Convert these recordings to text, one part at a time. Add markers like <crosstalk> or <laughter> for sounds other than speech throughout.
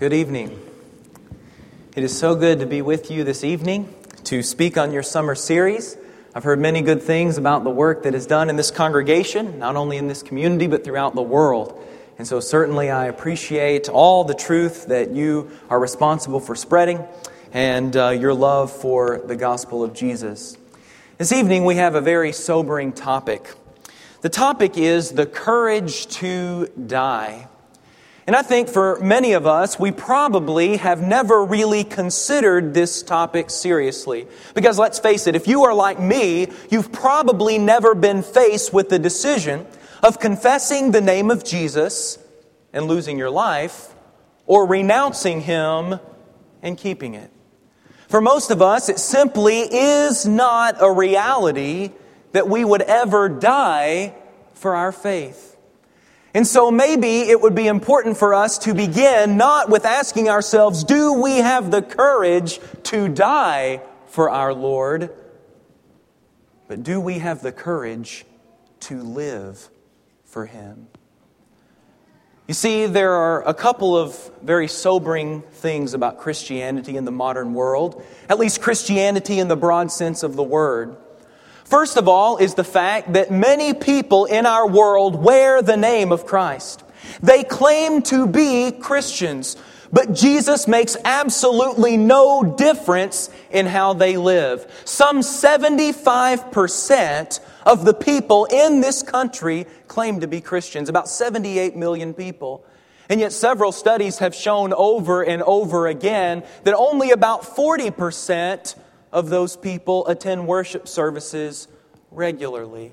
Good evening. It is so good to be with you this evening to speak on your summer series. I've heard many good things about the work that is done in this congregation, not only in this community, but throughout the world. And so, certainly, I appreciate all the truth that you are responsible for spreading and uh, your love for the gospel of Jesus. This evening, we have a very sobering topic. The topic is the courage to die. And I think for many of us, we probably have never really considered this topic seriously. Because let's face it, if you are like me, you've probably never been faced with the decision of confessing the name of Jesus and losing your life, or renouncing Him and keeping it. For most of us, it simply is not a reality that we would ever die for our faith. And so maybe it would be important for us to begin not with asking ourselves, do we have the courage to die for our Lord? But do we have the courage to live for Him? You see, there are a couple of very sobering things about Christianity in the modern world, at least Christianity in the broad sense of the word. First of all, is the fact that many people in our world wear the name of Christ. They claim to be Christians, but Jesus makes absolutely no difference in how they live. Some 75% of the people in this country claim to be Christians, about 78 million people. And yet, several studies have shown over and over again that only about 40% of those people attend worship services regularly.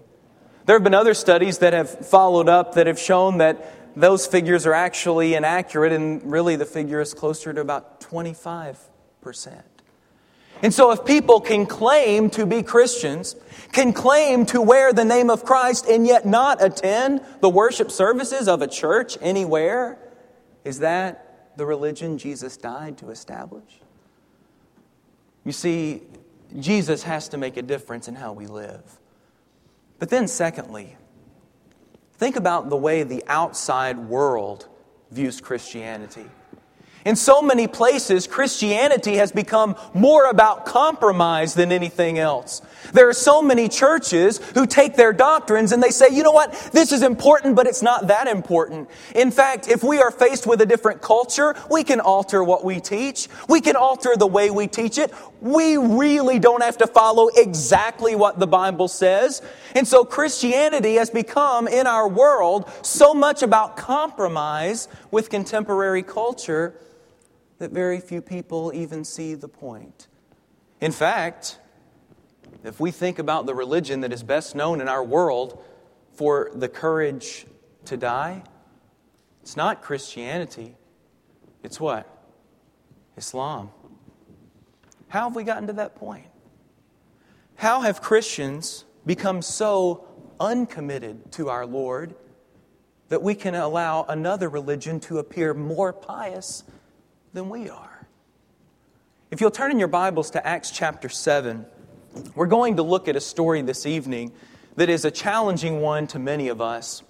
There have been other studies that have followed up that have shown that those figures are actually inaccurate, and really the figure is closer to about 25%. And so, if people can claim to be Christians, can claim to wear the name of Christ, and yet not attend the worship services of a church anywhere, is that the religion Jesus died to establish? You see, Jesus has to make a difference in how we live. But then, secondly, think about the way the outside world views Christianity. In so many places, Christianity has become more about compromise than anything else. There are so many churches who take their doctrines and they say, you know what, this is important, but it's not that important. In fact, if we are faced with a different culture, we can alter what we teach. We can alter the way we teach it. We really don't have to follow exactly what the Bible says. And so Christianity has become in our world so much about compromise with contemporary culture that very few people even see the point. In fact, if we think about the religion that is best known in our world for the courage to die, it's not Christianity. It's what? Islam. How have we gotten to that point? How have Christians become so uncommitted to our Lord that we can allow another religion to appear more pious than we are. If you'll turn in your Bibles to Acts chapter 7, we're going to look at a story this evening that is a challenging one to many of us.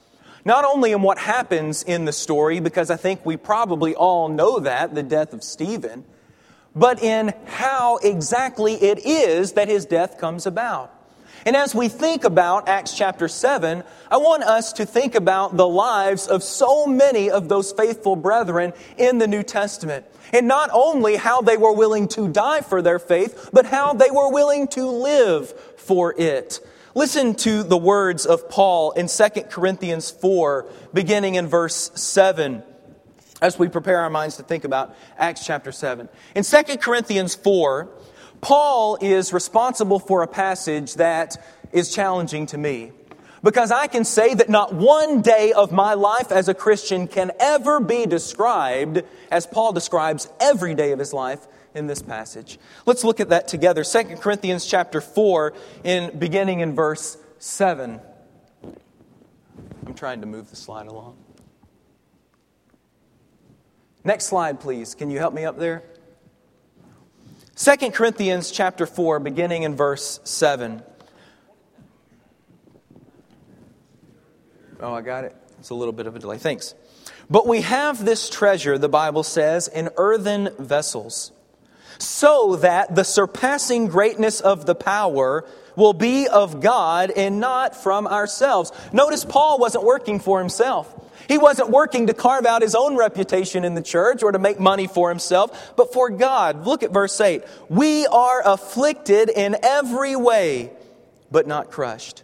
Not only in what happens in the story, because I think we probably all know that, the death of Stephen, but in how exactly it is that his death comes about. And as we think about Acts chapter 7, I want us to think about the lives of so many of those faithful brethren in the New Testament. And not only how they were willing to die for their faith, but how they were willing to live for it. Listen to the words of Paul in 2 Corinthians 4, beginning in verse 7 as we prepare our minds to think about Acts chapter 7. In 2 Corinthians 4, Paul is responsible for a passage that is challenging to me. Because I can say that not one day of my life as a Christian can ever be described as Paul describes every day of his life in this passage. Let's look at that together. 2 Corinthians chapter 4 in beginning in verse 7. I'm trying to move the slide along. Next slide please. Can you help me up there? 2 Corinthians chapter 4 beginning in verse 7. Oh, I got it. It's a little bit of a delay. Thanks. But we have this treasure, the Bible says, in earthen vessels, so that the surpassing greatness of the power will be of God and not from ourselves. Notice Paul wasn't working for himself. He wasn't working to carve out his own reputation in the church or to make money for himself, but for God. Look at verse 8. We are afflicted in every way, but not crushed,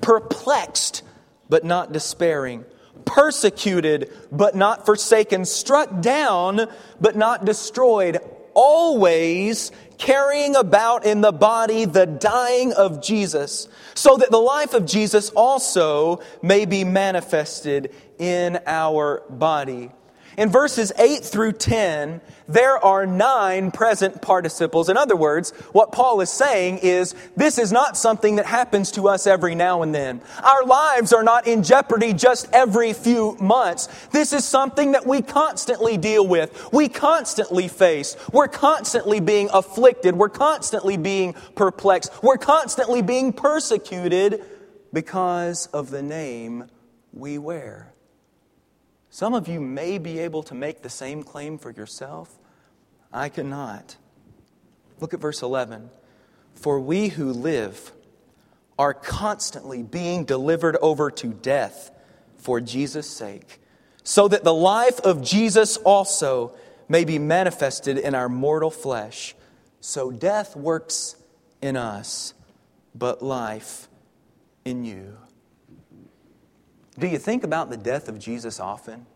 perplexed, but not despairing. Persecuted but not forsaken, struck down but not destroyed, always carrying about in the body the dying of Jesus, so that the life of Jesus also may be manifested in our body. In verses 8 through 10, there are nine present participles. In other words, what Paul is saying is this is not something that happens to us every now and then. Our lives are not in jeopardy just every few months. This is something that we constantly deal with. We constantly face. We're constantly being afflicted. We're constantly being perplexed. We're constantly being persecuted because of the name we wear. Some of you may be able to make the same claim for yourself. I cannot. Look at verse 11. For we who live are constantly being delivered over to death for Jesus' sake, so that the life of Jesus also may be manifested in our mortal flesh. So death works in us, but life in you. Do you think about the death of Jesus often?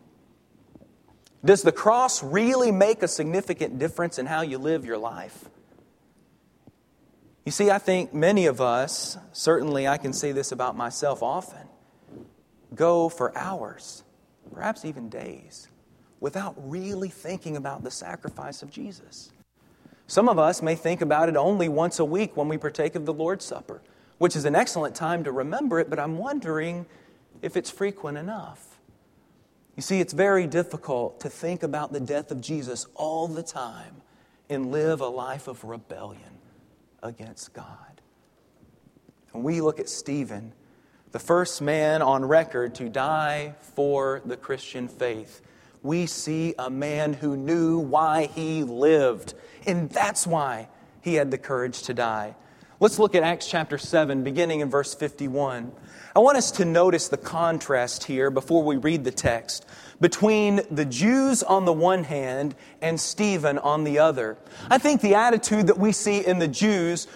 Does the cross really make a significant difference in how you live your life? You see, I think many of us, certainly I can say this about myself often, go for hours, perhaps even days, without really thinking about the sacrifice of Jesus. Some of us may think about it only once a week when we partake of the Lord's Supper, which is an excellent time to remember it, but I'm wondering if it's frequent enough. You see, it's very difficult to think about the death of Jesus all the time and live a life of rebellion against God. When we look at Stephen, the first man on record to die for the Christian faith, we see a man who knew why he lived, and that's why he had the courage to die. Let's look at Acts chapter 7, beginning in verse 51. I want us to notice the contrast here before we read the text between the Jews on the one hand and Stephen on the other. I think the attitude that we see in the Jews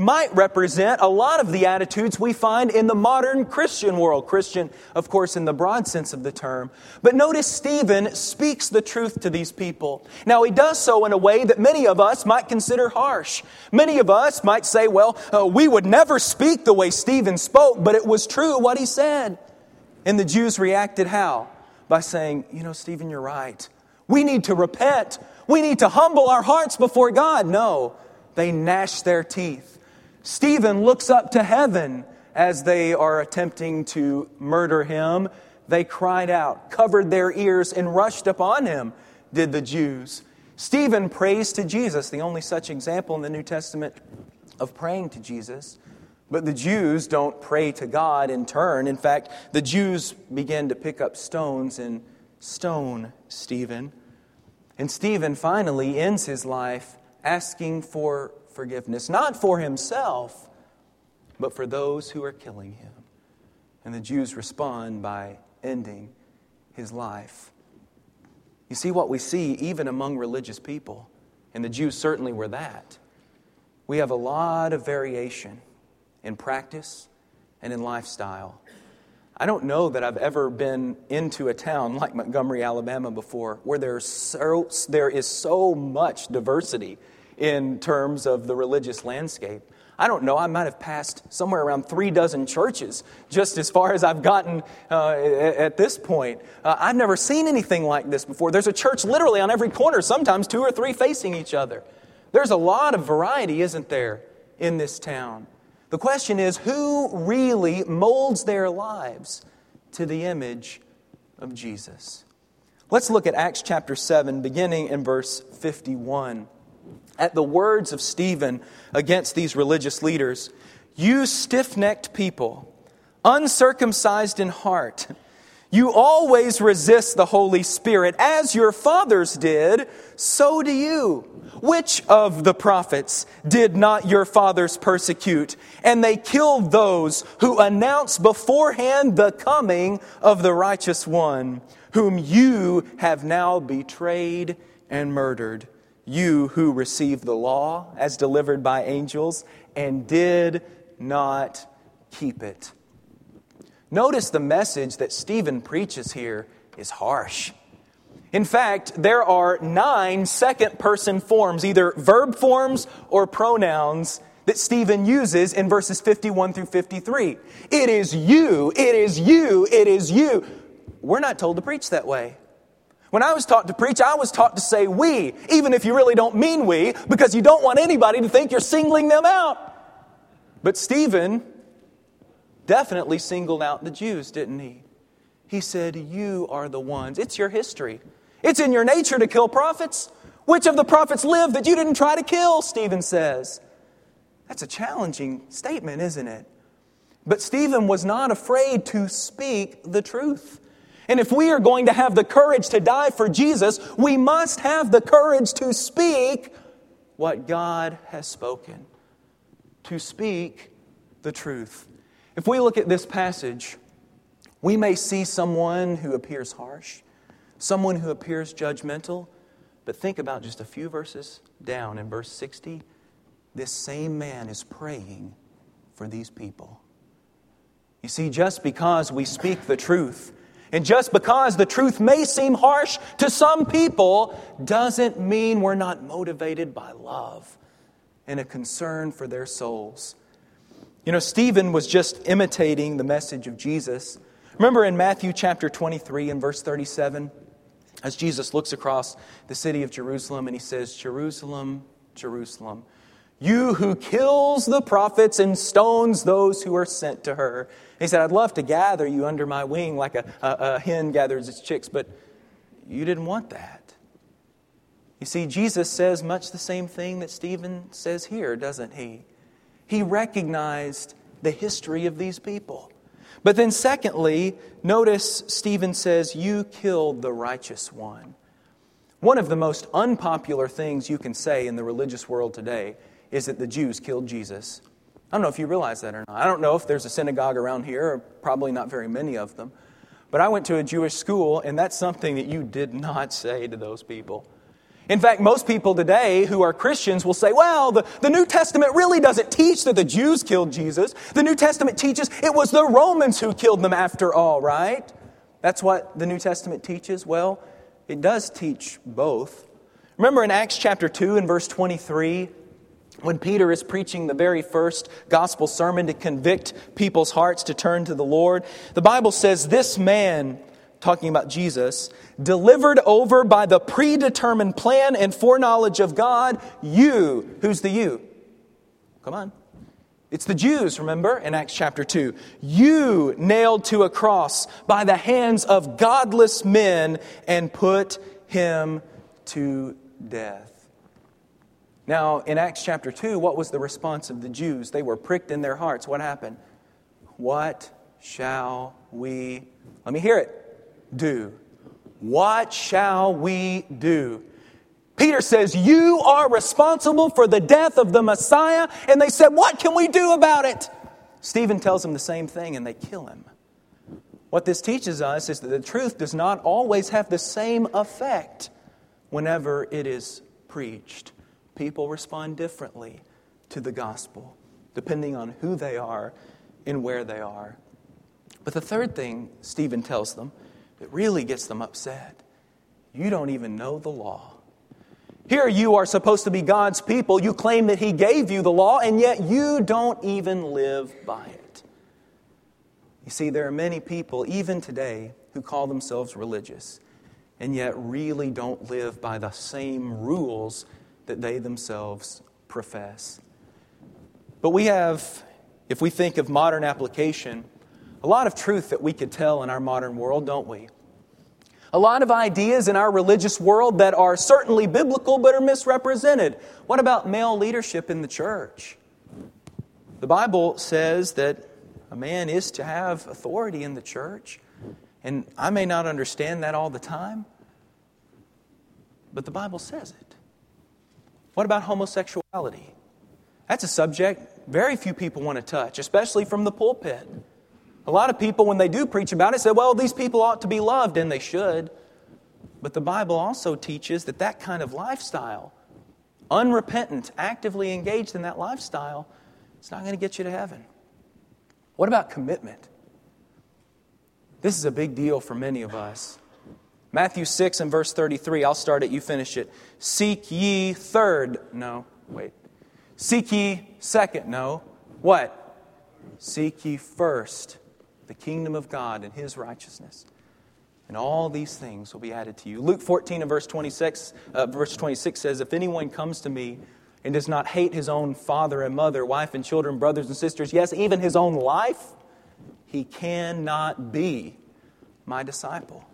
might represent a lot of the attitudes we find in the modern Christian world. Christian, of course, in the broad sense of the term. But notice Stephen speaks the truth to these people. Now, he does so in a way that many of us might consider harsh. Many of us might say, well, uh, we would never speak the way Stephen spoke, but it was true what he said. And the Jews reacted how? By saying, you know, Stephen, you're right. We need to repent. We need to humble our hearts before God. No, they gnash their teeth. Stephen looks up to heaven as they are attempting to murder him. They cried out, covered their ears, and rushed upon him, did the Jews. Stephen prays to Jesus, the only such example in the New Testament of praying to Jesus. But the Jews don't pray to God in turn. In fact, the Jews begin to pick up stones and stone Stephen. And Stephen finally ends his life asking for forgiveness, not for himself, but for those who are killing him. And the Jews respond by ending his life. You see what we see even among religious people, and the Jews certainly were that. We have a lot of variation in practice and in lifestyle. I don't know that I've ever been into a town like Montgomery, Alabama before, where there's so, there is so much diversity in terms of the religious landscape. I don't know, I might have passed somewhere around three dozen churches just as far as I've gotten uh, at this point. Uh, I've never seen anything like this before. There's a church literally on every corner, sometimes two or three facing each other. There's a lot of variety, isn't there, in this town? The question is who really molds their lives to the image of Jesus? Let's look at Acts chapter 7, beginning in verse 51 at the words of Stephen against these religious leaders You stiff necked people, uncircumcised in heart, You always resist the Holy Spirit, as your fathers did, so do you. Which of the prophets did not your fathers persecute? And they killed those who announced beforehand the coming of the righteous one, whom you have now betrayed and murdered. You who received the law as delivered by angels and did not keep it. Notice the message that Stephen preaches here is harsh. In fact, there are nine second person forms, either verb forms or pronouns, that Stephen uses in verses 51 through 53. It is you, it is you, it is you. We're not told to preach that way. When I was taught to preach, I was taught to say we, even if you really don't mean we, because you don't want anybody to think you're singling them out. But Stephen definitely singled out the Jews, didn't he? He said, You are the ones. It's your history. It's in your nature to kill prophets. Which of the prophets lived that you didn't try to kill? Stephen says. That's a challenging statement, isn't it? But Stephen was not afraid to speak the truth. And if we are going to have the courage to die for Jesus, we must have the courage to speak what God has spoken, to speak the truth. If we look at this passage, we may see someone who appears harsh, someone who appears judgmental, but think about just a few verses down in verse 60. This same man is praying for these people. You see, just because we speak the truth, and just because the truth may seem harsh to some people, doesn't mean we're not motivated by love and a concern for their souls. You know, Stephen was just imitating the message of Jesus. Remember in Matthew chapter 23 and verse 37, as Jesus looks across the city of Jerusalem and he says, Jerusalem, Jerusalem, you who kills the prophets and stones those who are sent to her. He said, I'd love to gather you under my wing like a, a, a hen gathers its chicks, but you didn't want that. You see, Jesus says much the same thing that Stephen says here, doesn't he? He recognized the history of these people. But then, secondly, notice Stephen says, You killed the righteous one. One of the most unpopular things you can say in the religious world today is that the Jews killed Jesus. I don't know if you realize that or not. I don't know if there's a synagogue around here, probably not very many of them. But I went to a Jewish school, and that's something that you did not <laughs> say to those people. In fact, most people today who are Christians will say, well, the, the New Testament really doesn't teach that the Jews killed Jesus. The New Testament teaches it was the Romans who killed them after all, right? That's what the New Testament teaches? Well, it does teach both. Remember in Acts chapter 2 and verse 23, when Peter is preaching the very first gospel sermon to convict people's hearts to turn to the Lord, the Bible says, This man talking about Jesus, delivered over by the predetermined plan and foreknowledge of God, you, who's the you? Come on. It's the Jews, remember, in Acts chapter 2. You nailed to a cross by the hands of godless men and put him to death. Now, in Acts chapter 2, what was the response of the Jews? They were pricked in their hearts. What happened? What shall we? Let me hear it do? What shall we do? Peter says, You are responsible for the death of the Messiah. And they said, What can we do about it? Stephen tells them the same thing, and they kill him. What this teaches us is that the truth does not always have the same effect whenever it is preached. People respond differently to the gospel, depending on who they are and where they are. But the third thing Stephen tells them that really gets them upset. You don't even know the law. Here you are supposed to be God's people. You claim that He gave you the law, and yet you don't even live by it. You see, there are many people, even today, who call themselves religious, and yet really don't live by the same rules that they themselves profess. But we have, if we think of modern application, a lot of truth that we could tell in our modern world, don't we? A lot of ideas in our religious world that are certainly biblical but are misrepresented. What about male leadership in the church? The Bible says that a man is to have authority in the church. And I may not understand that all the time, but the Bible says it. What about homosexuality? That's a subject very few people want to touch, especially from the pulpit. A lot of people, when they do preach about it, say, well, these people ought to be loved, and they should. But the Bible also teaches that that kind of lifestyle, unrepentant, actively engaged in that lifestyle, it's not going to get you to heaven. What about commitment? This is a big deal for many of us. Matthew 6 and verse 33, I'll start it, you finish it. Seek ye third. No, wait. Seek ye second. No. What? Seek ye first the kingdom of God and his righteousness. And all these things will be added to you. Luke 14 and verse 26, uh, verse 26 says, If anyone comes to me and does not hate his own father and mother, wife and children, brothers and sisters, yes, even his own life, he cannot be my disciple.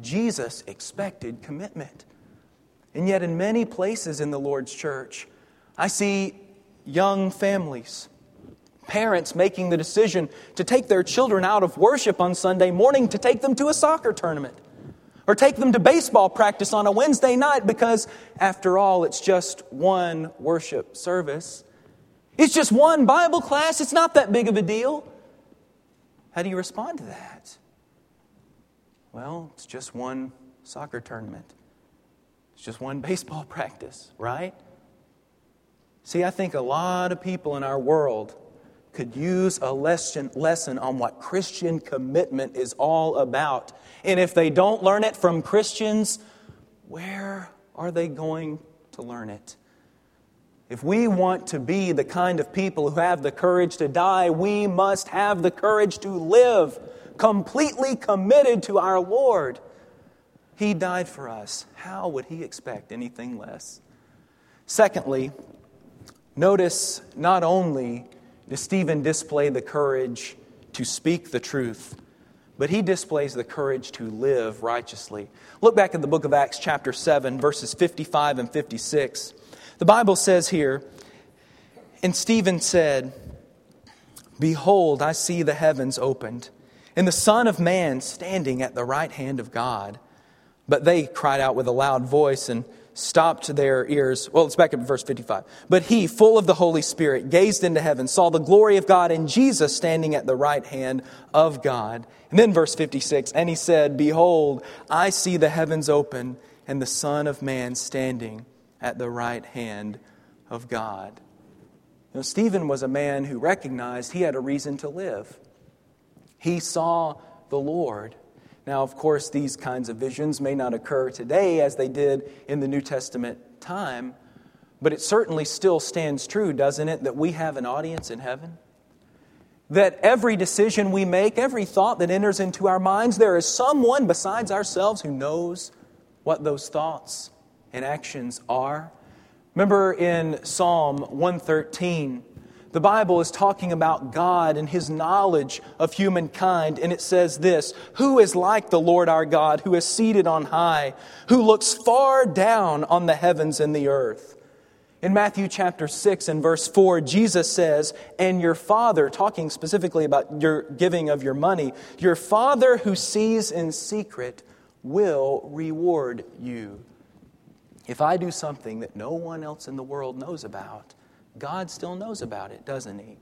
Jesus expected commitment. And yet, in many places in the Lord's church, I see young families, parents making the decision to take their children out of worship on Sunday morning to take them to a soccer tournament or take them to baseball practice on a Wednesday night because, after all, it's just one worship service. It's just one Bible class. It's not that big of a deal. How do you respond to that? Well, it's just one soccer tournament. It's just one <laughs> baseball practice, right? See, I think a lot of people in our world could use a lesson, lesson on what Christian commitment is all about. And if they don't learn it from Christians, where are they going to learn it? If we want to be the kind of people who have the courage to die, we must have the courage to live completely committed to our Lord. He died for us. How would he expect anything less? Secondly, notice not only does Stephen display the courage to speak the truth, but he displays the courage to live righteously. Look back at the book of Acts, chapter 7, verses 55 and 56. The Bible says here, and Stephen said, Behold, I see the heavens opened and the Son of Man standing at the right hand of God. But they cried out with a loud voice and stopped their ears. Well, let's back up verse 55. But he, full of the Holy Spirit, gazed into heaven, saw the glory of God and Jesus standing at the right hand of God. And then verse 56 And he said, Behold, I see the heavens open and the Son of Man standing at the right hand of God. You know, Stephen was a man who recognized he had a reason to live. He saw the Lord. Now, of course, these kinds of visions may not occur today as they did in the New Testament time, but it certainly still stands true, doesn't it, that we have an audience in heaven? That every decision we make, every thought that enters into our minds, there is someone besides ourselves who knows what those thoughts and actions are. Remember in Psalm 113, the Bible is talking about God and his knowledge of humankind, and it says this Who is like the Lord our God, who is seated on high, who looks far down on the heavens and the earth? In Matthew chapter 6 and verse 4, Jesus says, And your Father, talking specifically about your giving of your money, your Father who sees in secret will reward you. If I do something that no one else in the world knows about, God still knows about it, doesn't He?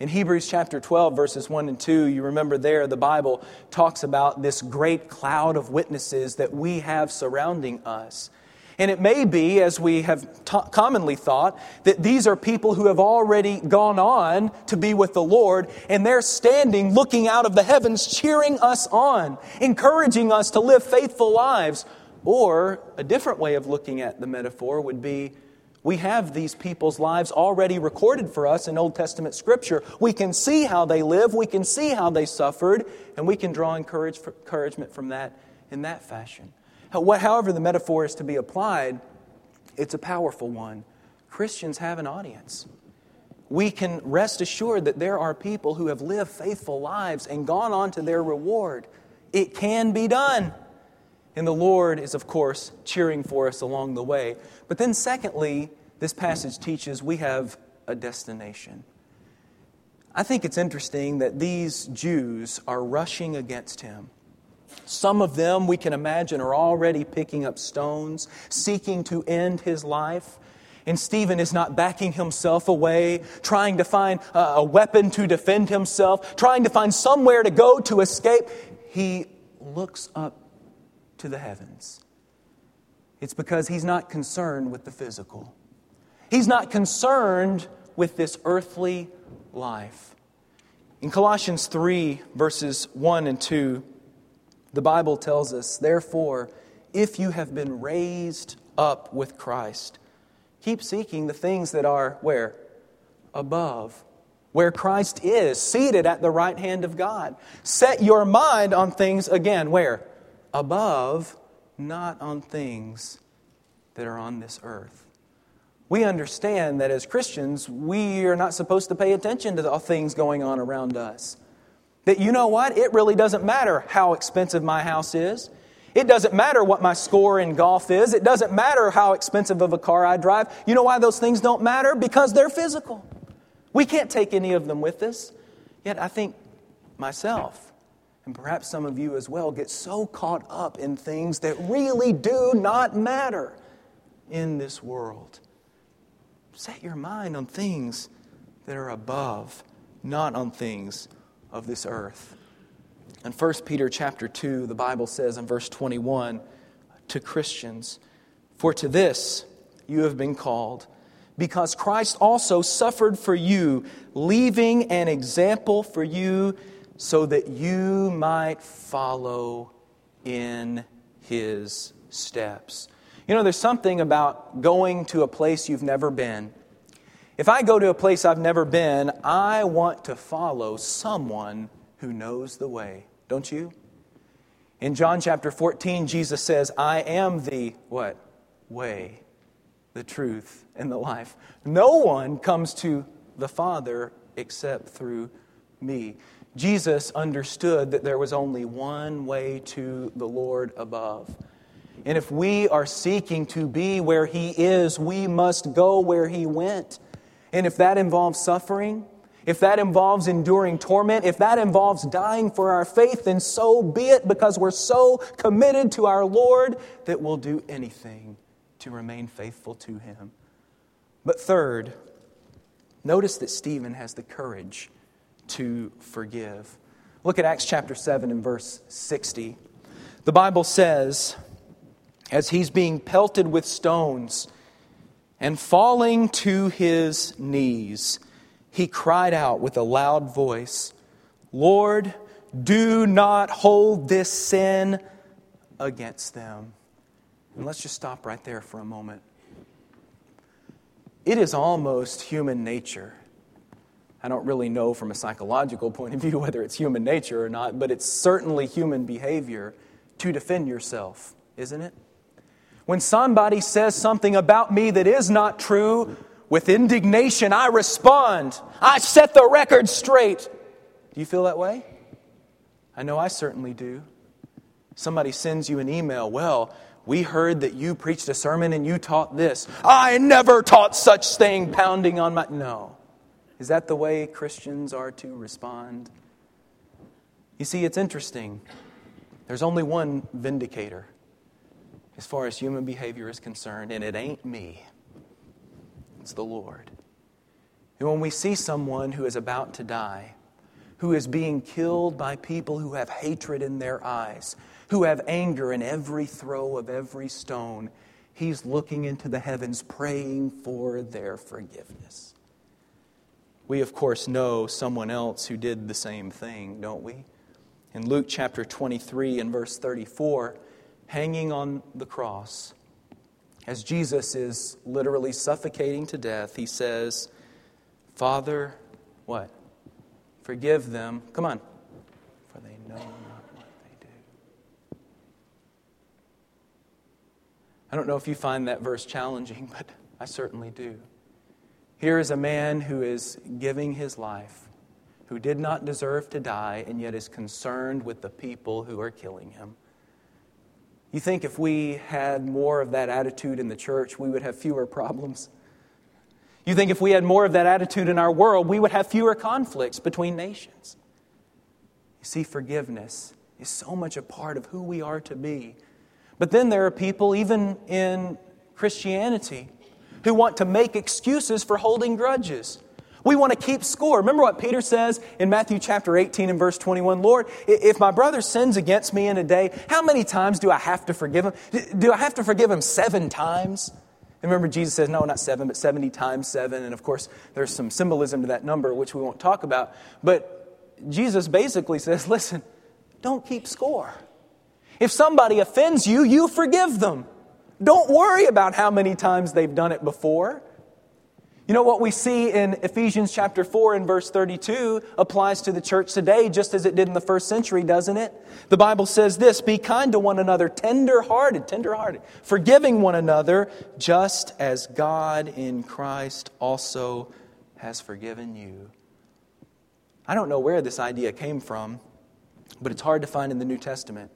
In Hebrews chapter 12, verses 1 and 2, you remember there, the Bible talks about this great cloud of witnesses that we have surrounding us. And it may be, as we have commonly thought, that these are people who have already gone on to be with the Lord, and they're standing looking out of the heavens, cheering us on, encouraging us to live faithful lives. Or a different way of looking at the metaphor would be we have these people's lives already recorded for us in Old Testament Scripture. We can see how they live, we can see how they suffered, and we can draw encouragement from that in that fashion. However, the metaphor is to be applied, it's a powerful one. Christians have an audience. We can rest assured that there are people who have lived faithful lives and gone on to their reward. It can be done. And the Lord is, of course, cheering for us along the way. But then, secondly, this passage teaches we have a destination. I think it's interesting that these Jews are rushing against him. Some of them, we can imagine, are already picking up stones, seeking to end his life. And Stephen is not backing himself away, trying to find a weapon to defend himself, trying to find somewhere to go to escape. He looks up to the heavens. It's because he's not concerned with the physical, he's not concerned with this earthly life. In Colossians 3, verses 1 and 2, the Bible tells us, Therefore, if you have been raised up with Christ, keep seeking the things that are where? Above. Where Christ is, seated at the right hand of God. Set your mind on things again, where? Above, not on things that are on this earth. We understand that as Christians, we are not supposed to pay attention to the things going on around us. That you know what? It really doesn't matter how expensive my house is. It doesn't matter what my score in golf is. It doesn't matter how expensive of a car I drive. You know why those things don't matter? Because they're physical. We can't take any of them with us. Yet I think myself, and perhaps some of you as well, get so caught up in things that really do not matter in this world. Set your mind on things that are above, not on things of this earth. In 1 Peter chapter 2, the Bible says in verse 21 to Christians, For to this you have been called, because Christ also suffered for you, leaving an example for you so that you might follow in his steps. You know, there's something about going to a place you've never been if I go to a place I've never been, I want to follow someone who knows the way. Don't you? In John chapter 14, Jesus says, I am the what? Way, the truth, and the life. No one comes to the Father except through me. Jesus understood that there was only one way to the Lord above. And if we are seeking to be where He is, we must go where He went. And if that involves suffering, if that involves enduring torment, if that involves dying for our faith, then so be it because we're so committed to our Lord that we'll do anything to remain faithful to Him. But third, notice that Stephen has the courage to forgive. Look at Acts chapter 7 and verse 60. The Bible says, as he's being pelted with stones, and falling to his knees, he cried out with a loud voice, Lord, do not hold this sin against them. And let's just stop right there for a moment. It is almost human nature. I don't really know from a psychological point of view whether it's human nature or not, but it's certainly human behavior to defend yourself, isn't it? When somebody says something about me that is not true, with indignation, I respond. I set the record straight. Do you feel that way? I know I certainly do. Somebody sends you an email. Well, we heard that you preached a sermon and you taught this. I never taught such thing, pounding on my. No. Is that the way Christians are to respond? You see, it's interesting. There's only one vindicator as far as human behavior is concerned, and it ain't me, it's the Lord. And when we see someone who is about to die, who is being killed by people who have hatred in their eyes, who have anger in every throw of every stone, he's looking into the heavens praying for their forgiveness. We, of course, know someone else who did the same thing, don't we? In Luke chapter 23 and verse 34, hanging on the cross, as Jesus is literally suffocating to death, he says, Father, what? Forgive them. Come on. For they know not what they do. I don't know if you find that verse challenging, <laughs> but I certainly do. Here is a man who is giving his life, who did not deserve to die, and yet is concerned with the people who are killing him. You think if we had more of that attitude in the church, we would have fewer problems? You think if we had more of that attitude in our world, we would have fewer conflicts between nations? You see, forgiveness is so much a part of who we are to be. But then there are people, even in Christianity, who want to make excuses for holding grudges. We want to keep score. Remember what Peter says in Matthew chapter 18 and verse 21 Lord, if my brother sins against me in a day, how many times do I have to forgive him? Do I have to forgive him seven times? And remember, Jesus says, no, not seven, but 70 times seven. And of course, there's some symbolism to that number, which we won't talk about. But Jesus basically says, listen, don't keep score. If somebody offends you, you forgive them. Don't worry about how many times they've done it before. You know what we see in Ephesians chapter 4 and verse 32 applies to the church today just as it did in the first century, doesn't it? The Bible says this Be kind to one another, tender hearted, tender hearted, forgiving one another, just as God in Christ also has forgiven you. I don't know where this idea came from, but it's hard to find in the New Testament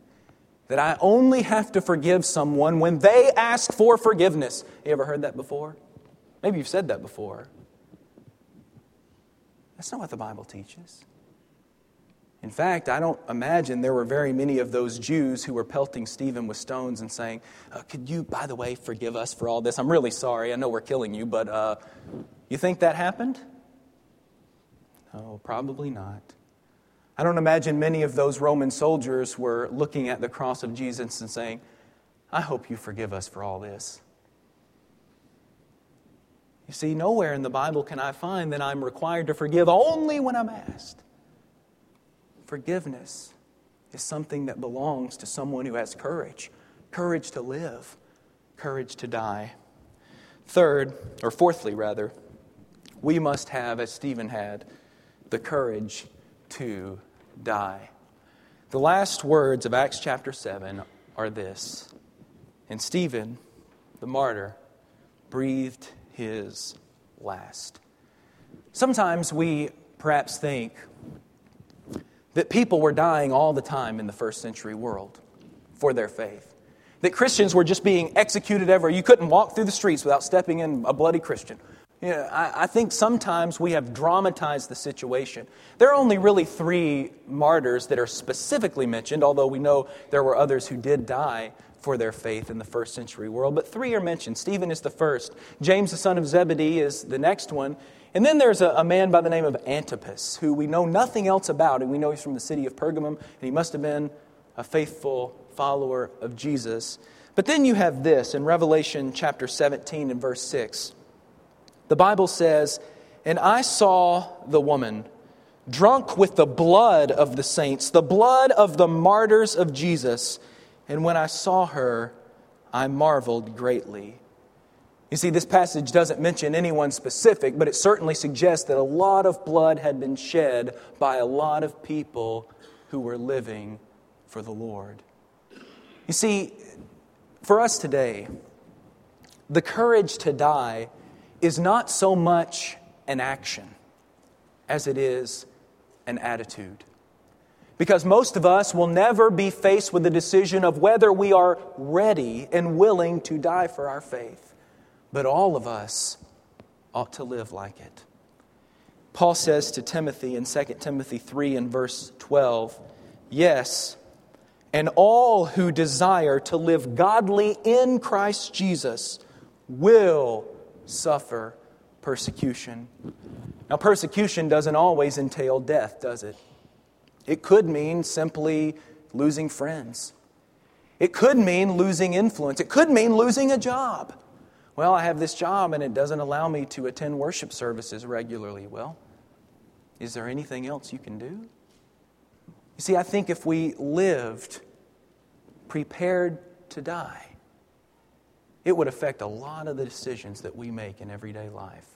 that I only have to forgive someone when they ask for forgiveness. You ever heard that before? Maybe you've said that before. That's not what the Bible teaches. In fact, I don't imagine there were very many of those Jews who were pelting Stephen with stones and saying, uh, Could you, by the way, forgive us for all this? I'm really sorry. I know we're killing you, but uh, you think that happened? No, probably not. I don't imagine many of those Roman soldiers were looking at the cross of Jesus and saying, I hope you forgive us for all this. You see, nowhere in the Bible can I find that I'm required to forgive only when I'm asked. Forgiveness is something that belongs to someone who has courage courage to live, courage to die. Third, or fourthly, rather, we must have, as Stephen had, the courage to die. The last words of Acts chapter 7 are this And Stephen, the martyr, breathed his last. Sometimes we perhaps think that people were dying all the time in the first century world for their faith. That Christians were just being executed everywhere. You couldn't walk through the streets without stepping in a bloody Christian. You know, I, I, think sometimes we have dramatized the situation. There are only really three martyrs that are specifically mentioned, although we know there were others who did die for their faith in the first century world. But three are mentioned. Stephen is the first, James, the son of Zebedee, is the next one. And then there's a, a, man by the name of Antipas, who we know nothing else about, and we know he's from the city of Pergamum, and he must have been a faithful follower of Jesus. But then you have this in Revelation chapter 17 and verse 6. The Bible says, And I saw the woman drunk with the blood of the saints, the blood of the martyrs of Jesus. And when I saw her, I marveled greatly. You see, this passage doesn't mention anyone specific, but it certainly suggests that a lot of blood had been shed by a lot of people who were living for the Lord. You see, for us today, the courage to die is not so much an action as it is an attitude. Because most of us will never be faced with the decision of whether we are ready and willing to die for our faith. But all of us ought to live like it. Paul says to Timothy in 2 Timothy 3 and verse 12, Yes, and all who desire to live godly in Christ Jesus will suffer persecution. Now, persecution doesn't always entail death, does it? It could mean simply losing friends. It could mean losing influence. It could mean losing a job. Well, I have this job and it doesn't allow me to attend worship services regularly. Well, is there anything else you can do? You see, I think if we lived prepared to die, it would affect a lot of the decisions that we make in everyday life.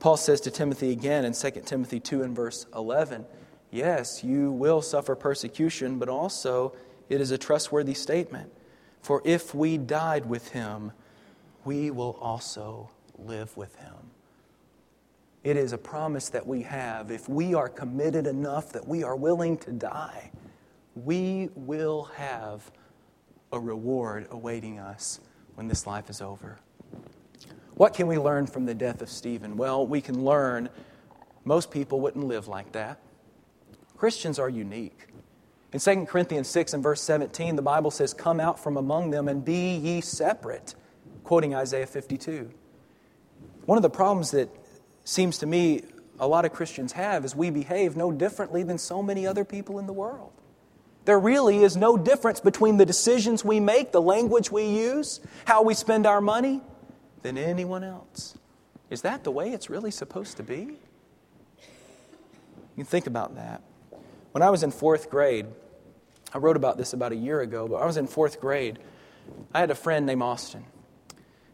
Paul says to Timothy again in 2 Timothy 2 and verse 11 Yes, you will suffer persecution, but also it is a trustworthy statement. For if we died with him, we will also live with him. It is a promise that we have. If we are committed enough that we are willing to die, we will have a reward awaiting us when this life is over. What can we learn from the death of Stephen? Well, we can learn most people wouldn't live like that. Christians are unique. In 2 Corinthians 6 and verse 17, the Bible says, Come out from among them and be ye separate, quoting Isaiah 52. One of the problems that seems to me a lot of Christians have is we behave no differently than so many other people in the world. There really is no difference between the decisions we make, the language we use, how we spend our money, than anyone else. Is that the way it's really supposed to be? You think about that. When I was in fourth grade, I wrote about this about a year ago, but I was in fourth grade. I had a friend named Austin.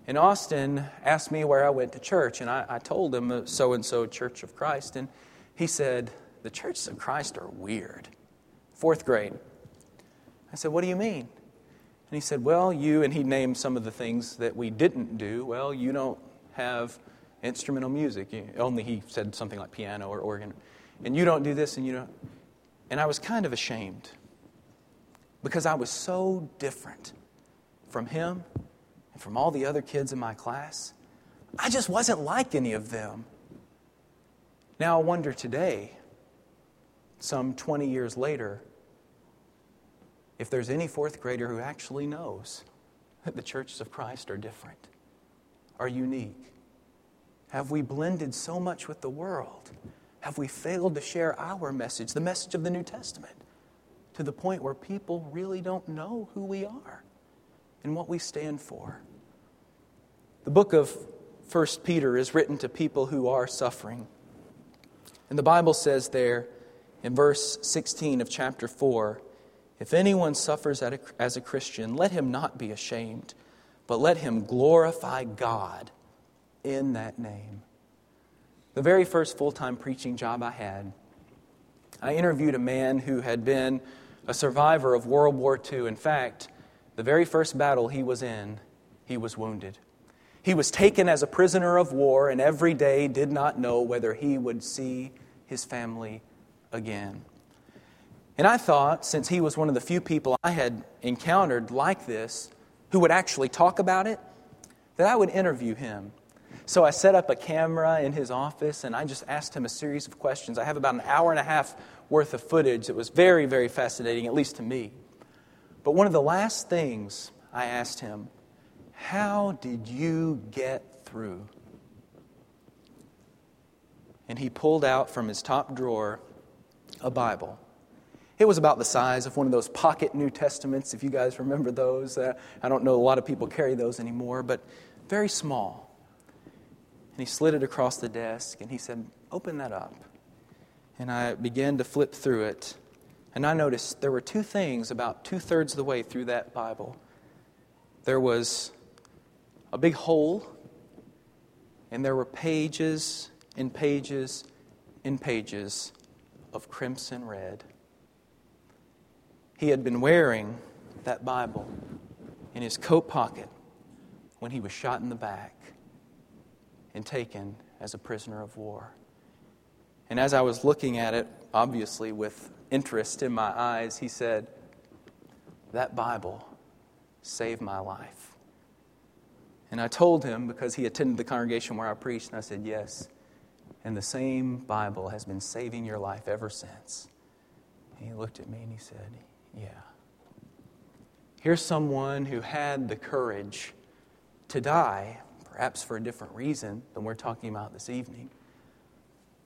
And Austin asked me where I went to church, and I, I told him so and so Church of Christ. And he said, The Churches of Christ are weird. Fourth grade. I said, What do you mean? And he said, Well, you, and he named some of the things that we didn't do. Well, you don't have instrumental music. only he said something like piano or organ. And you don't do this, and you don't. And I was kind of ashamed because I was so different from him and from all the other kids in my class. I just wasn't like any of them. Now I wonder today, some 20 years later, if there's any fourth grader who actually knows that the churches of Christ are different, are unique. Have we blended so much with the world? Have we failed to share our message, the message of the New Testament, to the point where people really don't know who we are and what we stand for? The book of 1 Peter is written to people who are suffering. And the Bible says there in verse 16 of chapter 4 if anyone suffers as a Christian, let him not be ashamed, but let him glorify God in that name. The very first full time preaching job I had, I interviewed a man who had been a survivor of World War II. In fact, the very first battle he was in, he was wounded. He was taken as a prisoner of war and every day did not know whether he would see his family again. And I thought, since he was one of the few people I had encountered like this who would actually talk about it, that I would interview him. So I set up a camera in his office and I just asked him a series of questions. I have about an hour and a half worth of footage. It was very, very fascinating, at least to me. But one of the last things I asked him, How did you get through? And he pulled out from his top drawer a Bible. It was about the size of one of those pocket New Testaments, if you guys remember those. Uh, I don't know, a lot of people carry those anymore, but very small. And he slid it across the desk and he said, Open that up. And I began to flip through it. And I noticed there were two things about two thirds of the way through that Bible. There was a big hole, and there were pages and pages and pages of crimson red. He had been wearing that Bible in his coat pocket when he was shot in the back and taken as a prisoner of war. And as I was looking at it, obviously with interest in my eyes, he said, That Bible saved my life. And I told him, because he attended the congregation where I preached, and I said, Yes. And the same Bible has been saving your life ever since. And he looked at me and he said, yeah. Here's someone who had the courage to die, perhaps for a different reason than we're talking about this evening.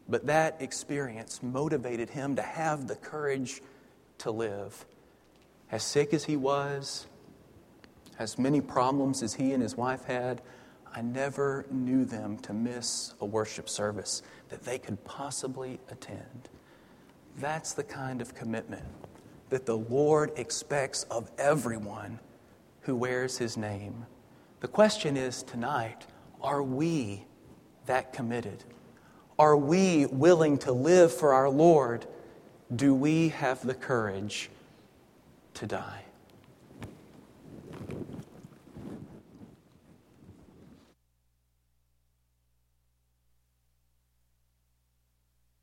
But that experience motivated him to have the courage to live. As sick as he was, as many problems as he and his wife had, I never knew them to miss a worship service that they could possibly attend. That's the kind of commitment that the Lord expects of everyone who wears his name. The question is tonight are we that committed? Are we willing to live for our Lord? Do we have the courage to die?